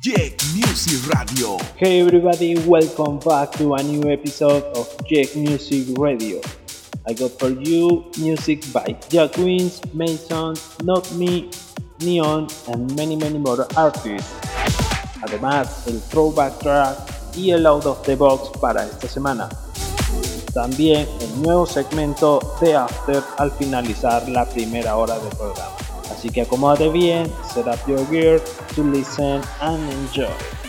Jack Music Radio. Hey everybody, welcome back to a new episode of Jack Music Radio. I got for you music by Jack Wins, Mason, Not Me, Neon, and many many more artists. Además, el throwback track y el out of the box para esta semana. También el nuevo segmento de After al finalizar la primera hora del programa. Así que acomódate bien, set up your gear to listen and enjoy.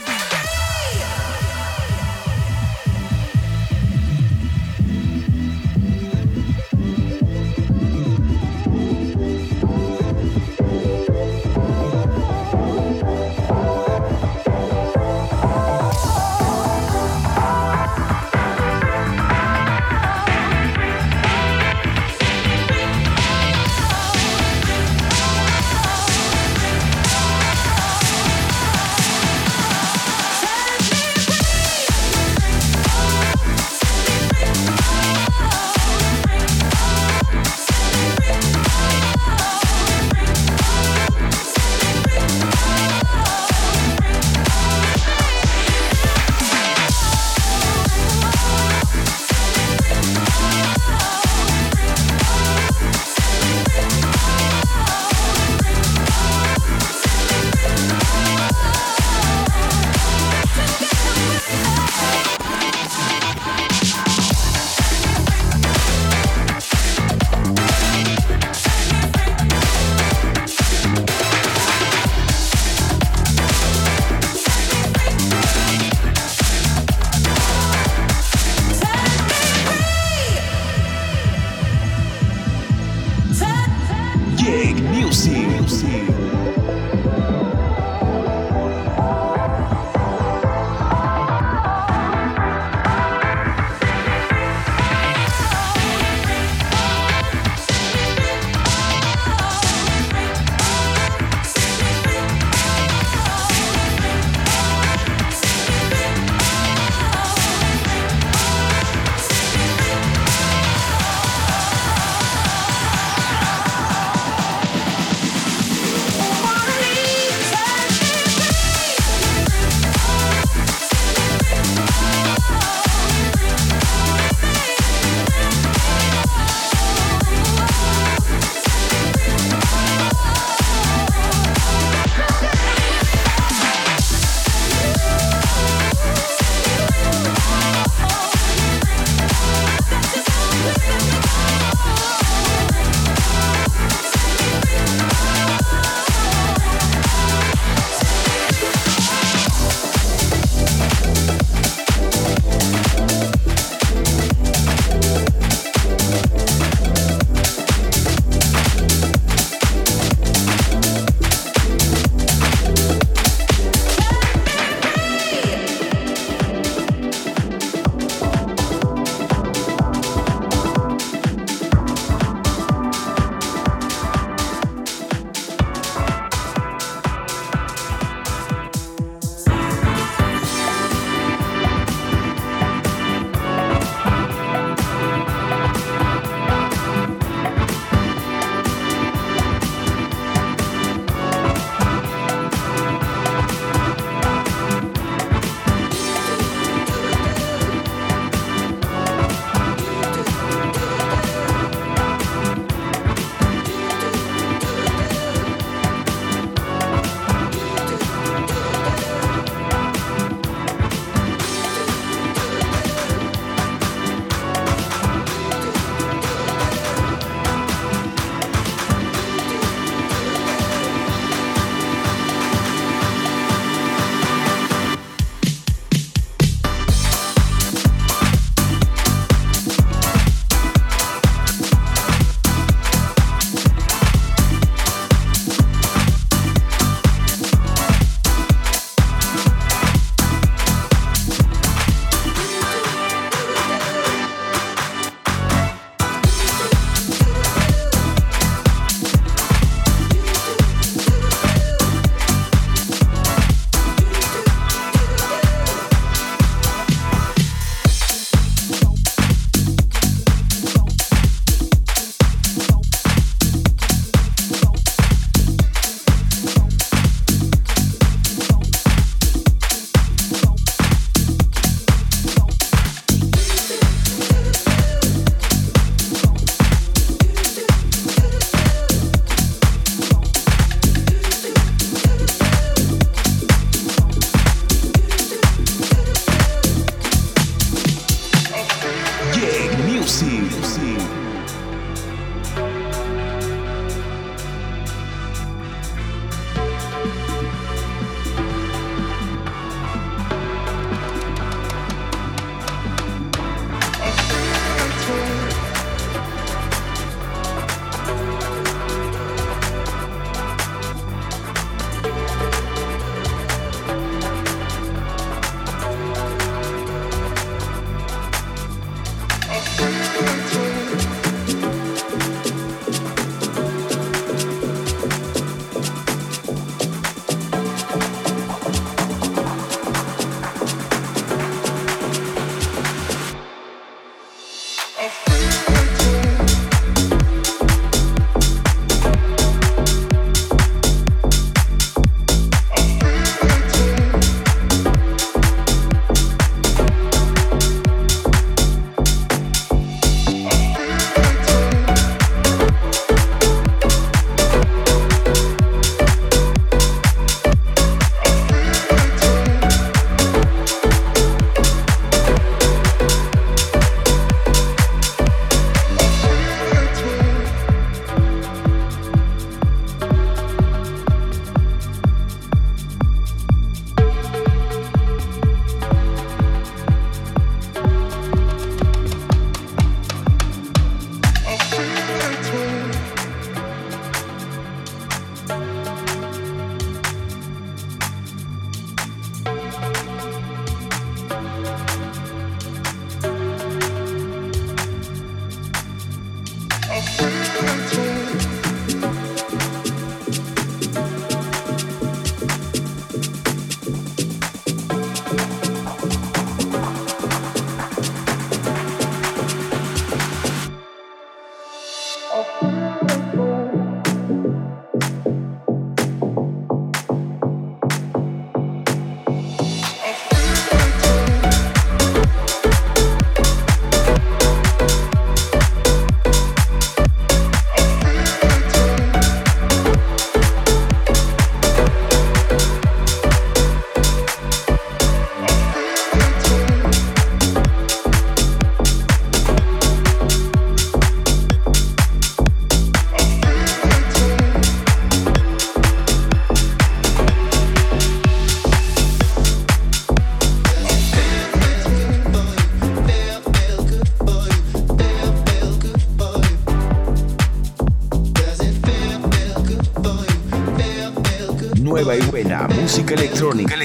Electrónica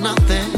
nothing.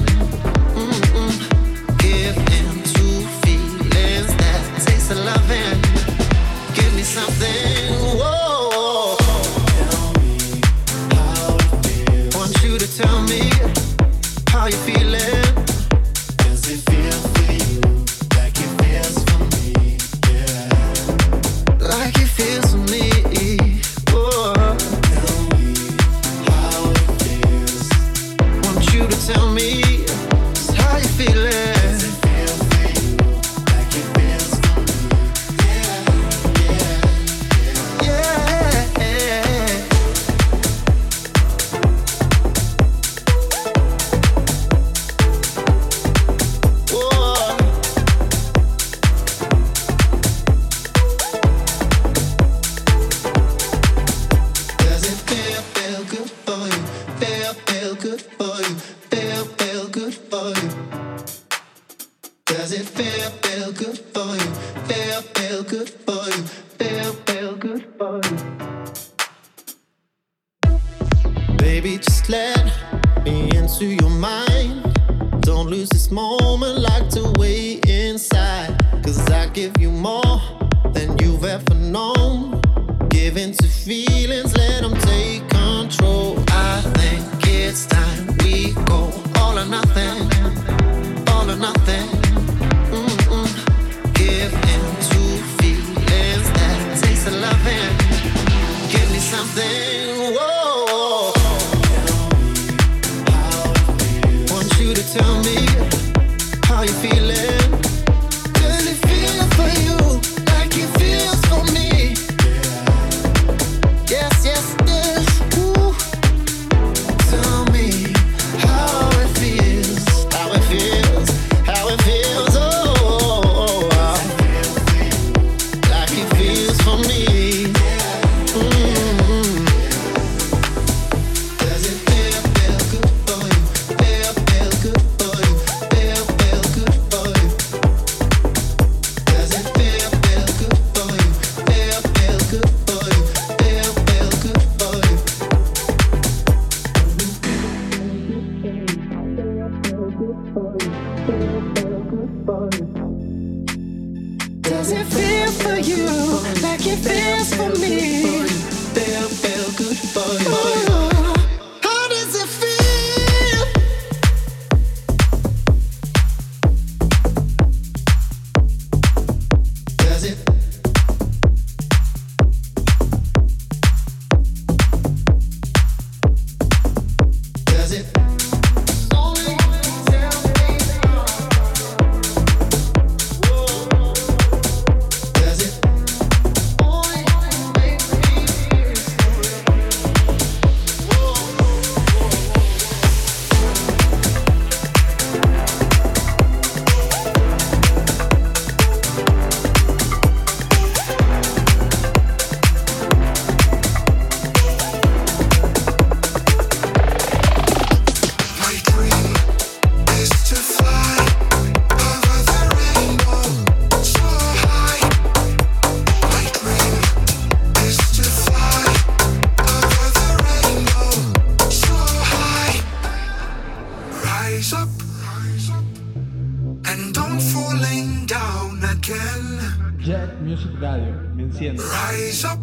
Again. Jet Music Radio, me enciende. Rise up.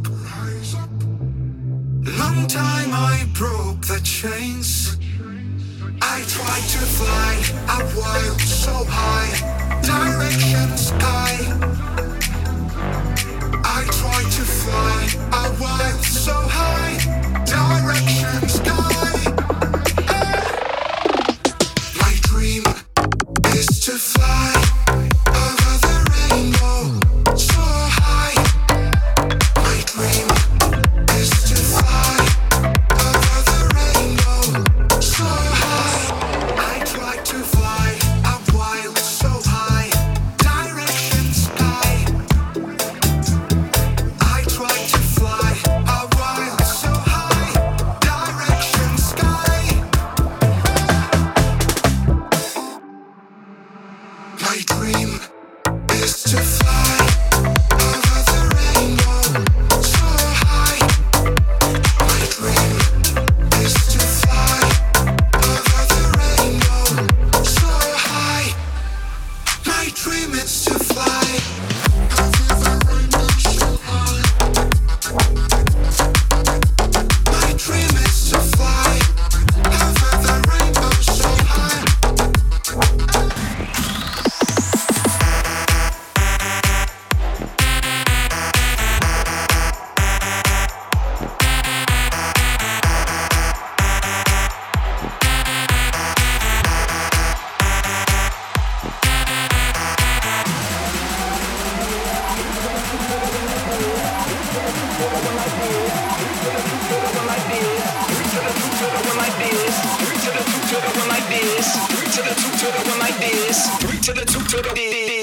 Long time I broke the chains. I tried to fly a while so high, direction sky. I tried to fly a while so high, to the one like this. Three to the two to the.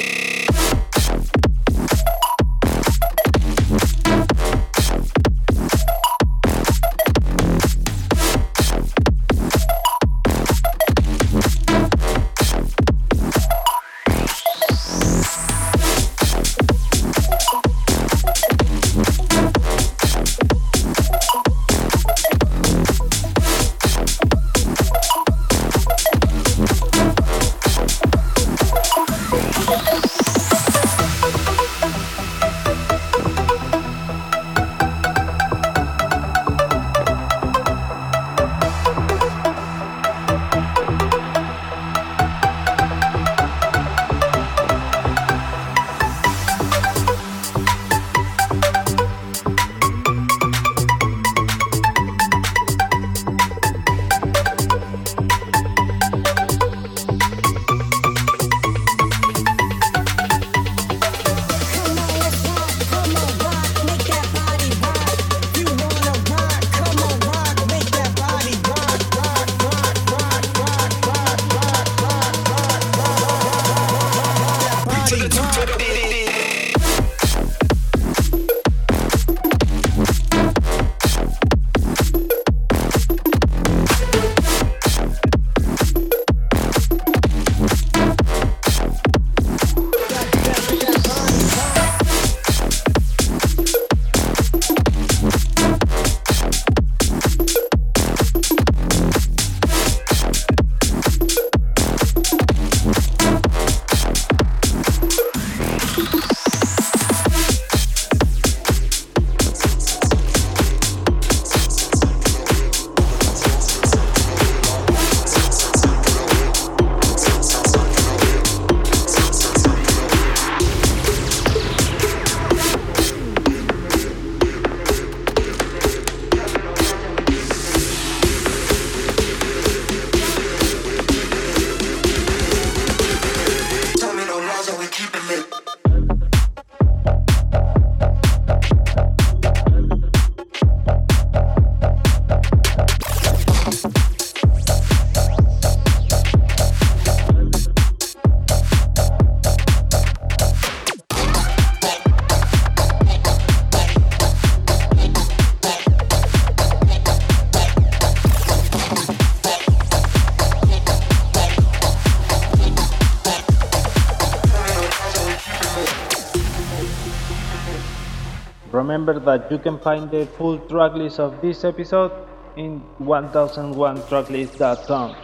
Remember that you can find the full track list of this episode in 1001tracklist.com.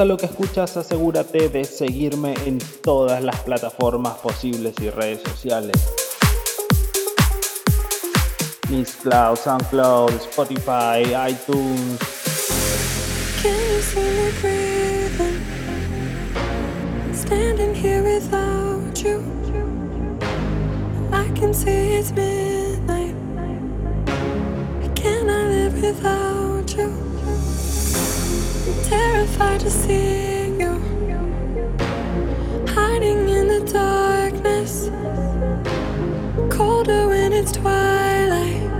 gusta lo que escuchas, asegúrate de seguirme en todas las plataformas posibles y redes sociales. Miss Cloud, SoundCloud, Spotify, iTunes. Can you see me breathing? Standing here without you. I can see it's midnight. Can I live without? Terrified to see you hiding in the darkness, colder when it's twilight.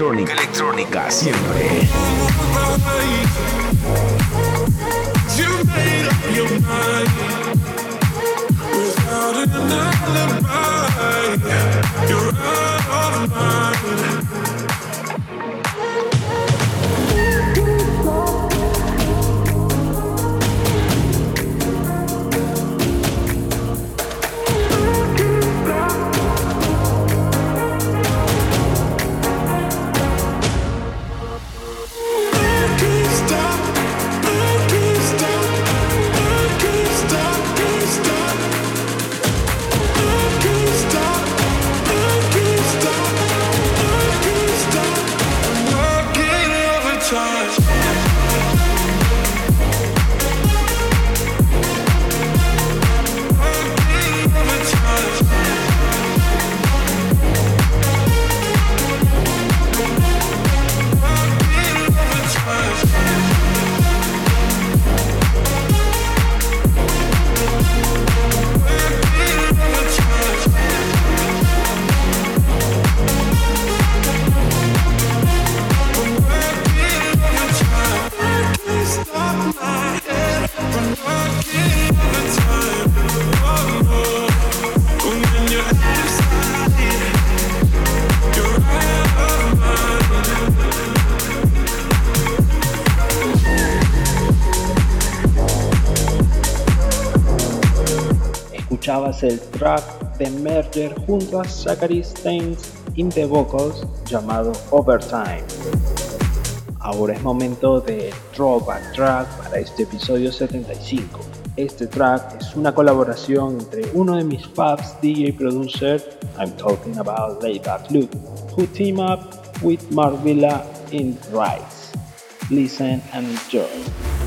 electrónica. Siempre. El track de Merger junto a Zachary Staines in the vocals llamado Overtime. Ahora es momento de a track para este episodio 75. Este track es una colaboración entre uno de mis faves DJ producers, I'm talking about Layback Luke, who team up with Mark Villa in Rise. Listen and enjoy.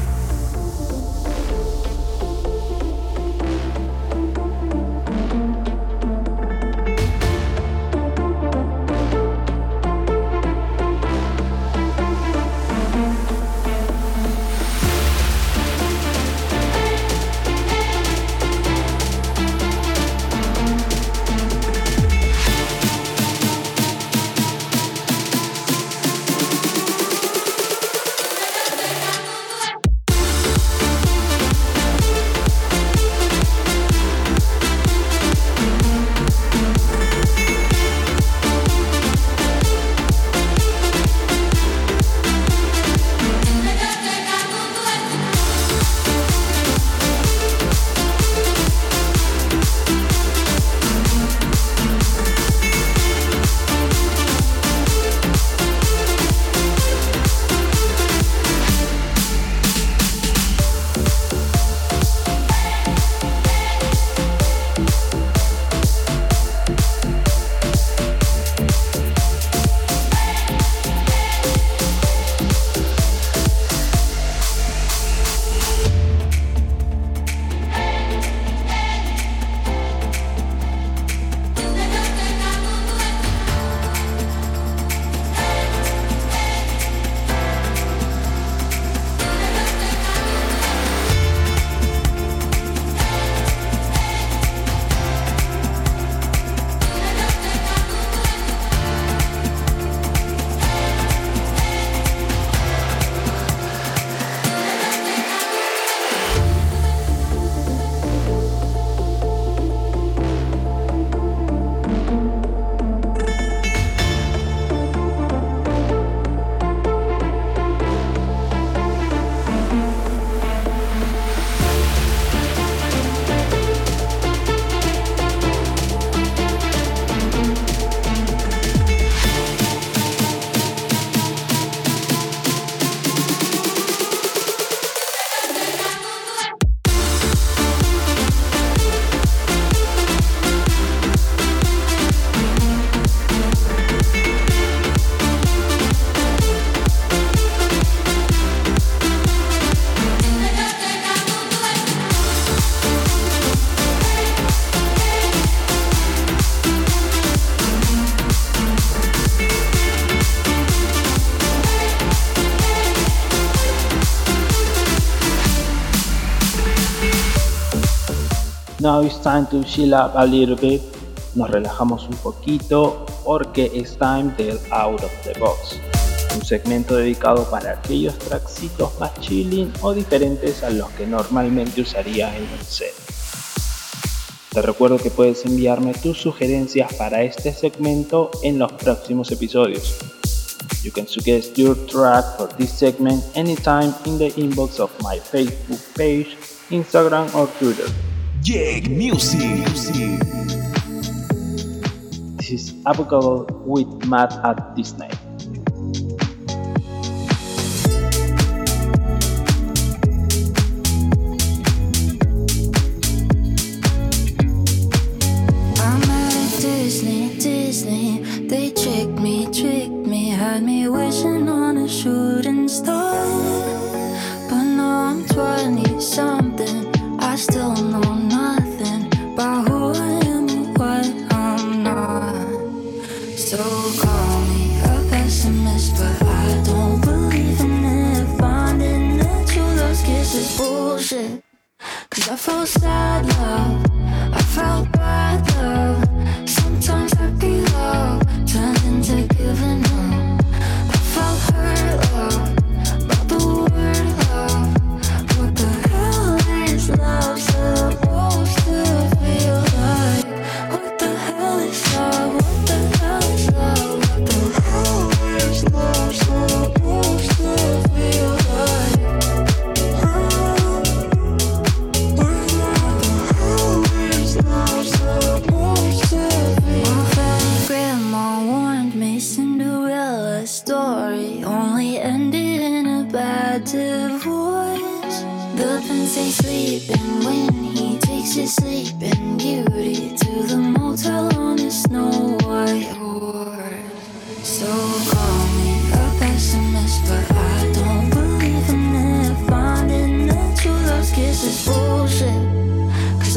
Now it's time to chill up a little bit. Nos relajamos un poquito porque es time del out of the box. Un segmento dedicado para aquellos tracksitos más chilling o diferentes a los que normalmente usaría en el set. Te recuerdo que puedes enviarme tus sugerencias para este segmento en los próximos episodios. You can suggest your track for this segment anytime in the inbox of my Facebook page, Instagram or Twitter. Jake Music. This is Avocado with Matt at Disney.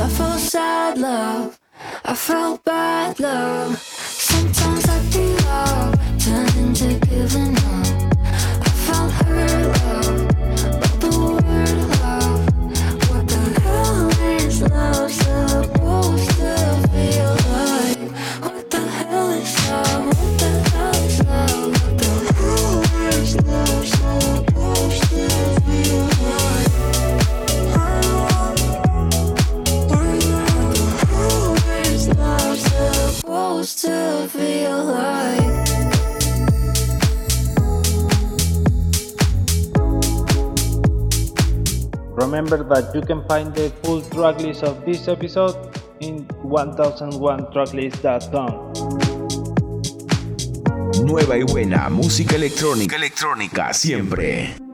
I felt sad love, I felt bad love. remember that you can find the full track list of this episode in 1001tracklist.com. Nueva y buena música electrónica, electrónica siempre.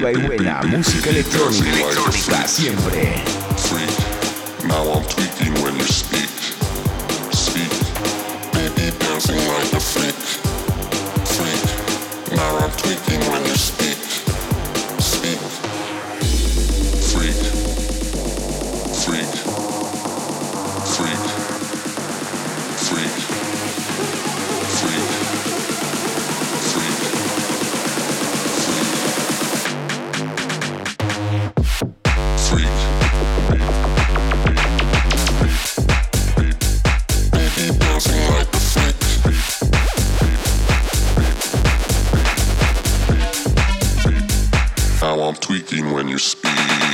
nueva y buena música electrónica, electrónica siempre. How I'm tweaking when you speak.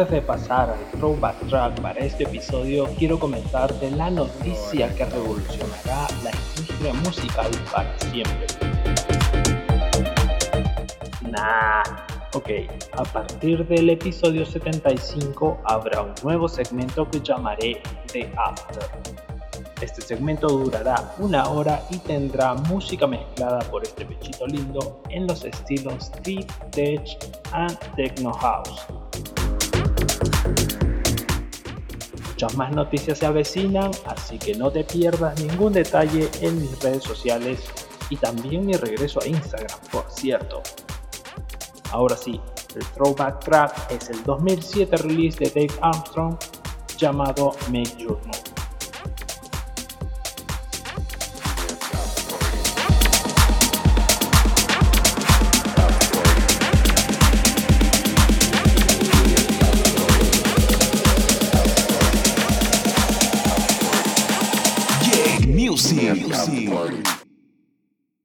Antes de pasar al throwback track para este episodio, quiero comentarte la noticia que revolucionará la industria musical para siempre. Nah, ok, a partir del episodio 75 habrá un nuevo segmento que llamaré The After. Este segmento durará una hora y tendrá música mezclada por este pechito lindo en los estilos Deep Tech and Techno House. Muchas más noticias se avecinan, así que no te pierdas ningún detalle en mis redes sociales y también mi regreso a Instagram, por cierto. Ahora sí, el throwback track es el 2007 release de Dave Armstrong llamado Make Your Move.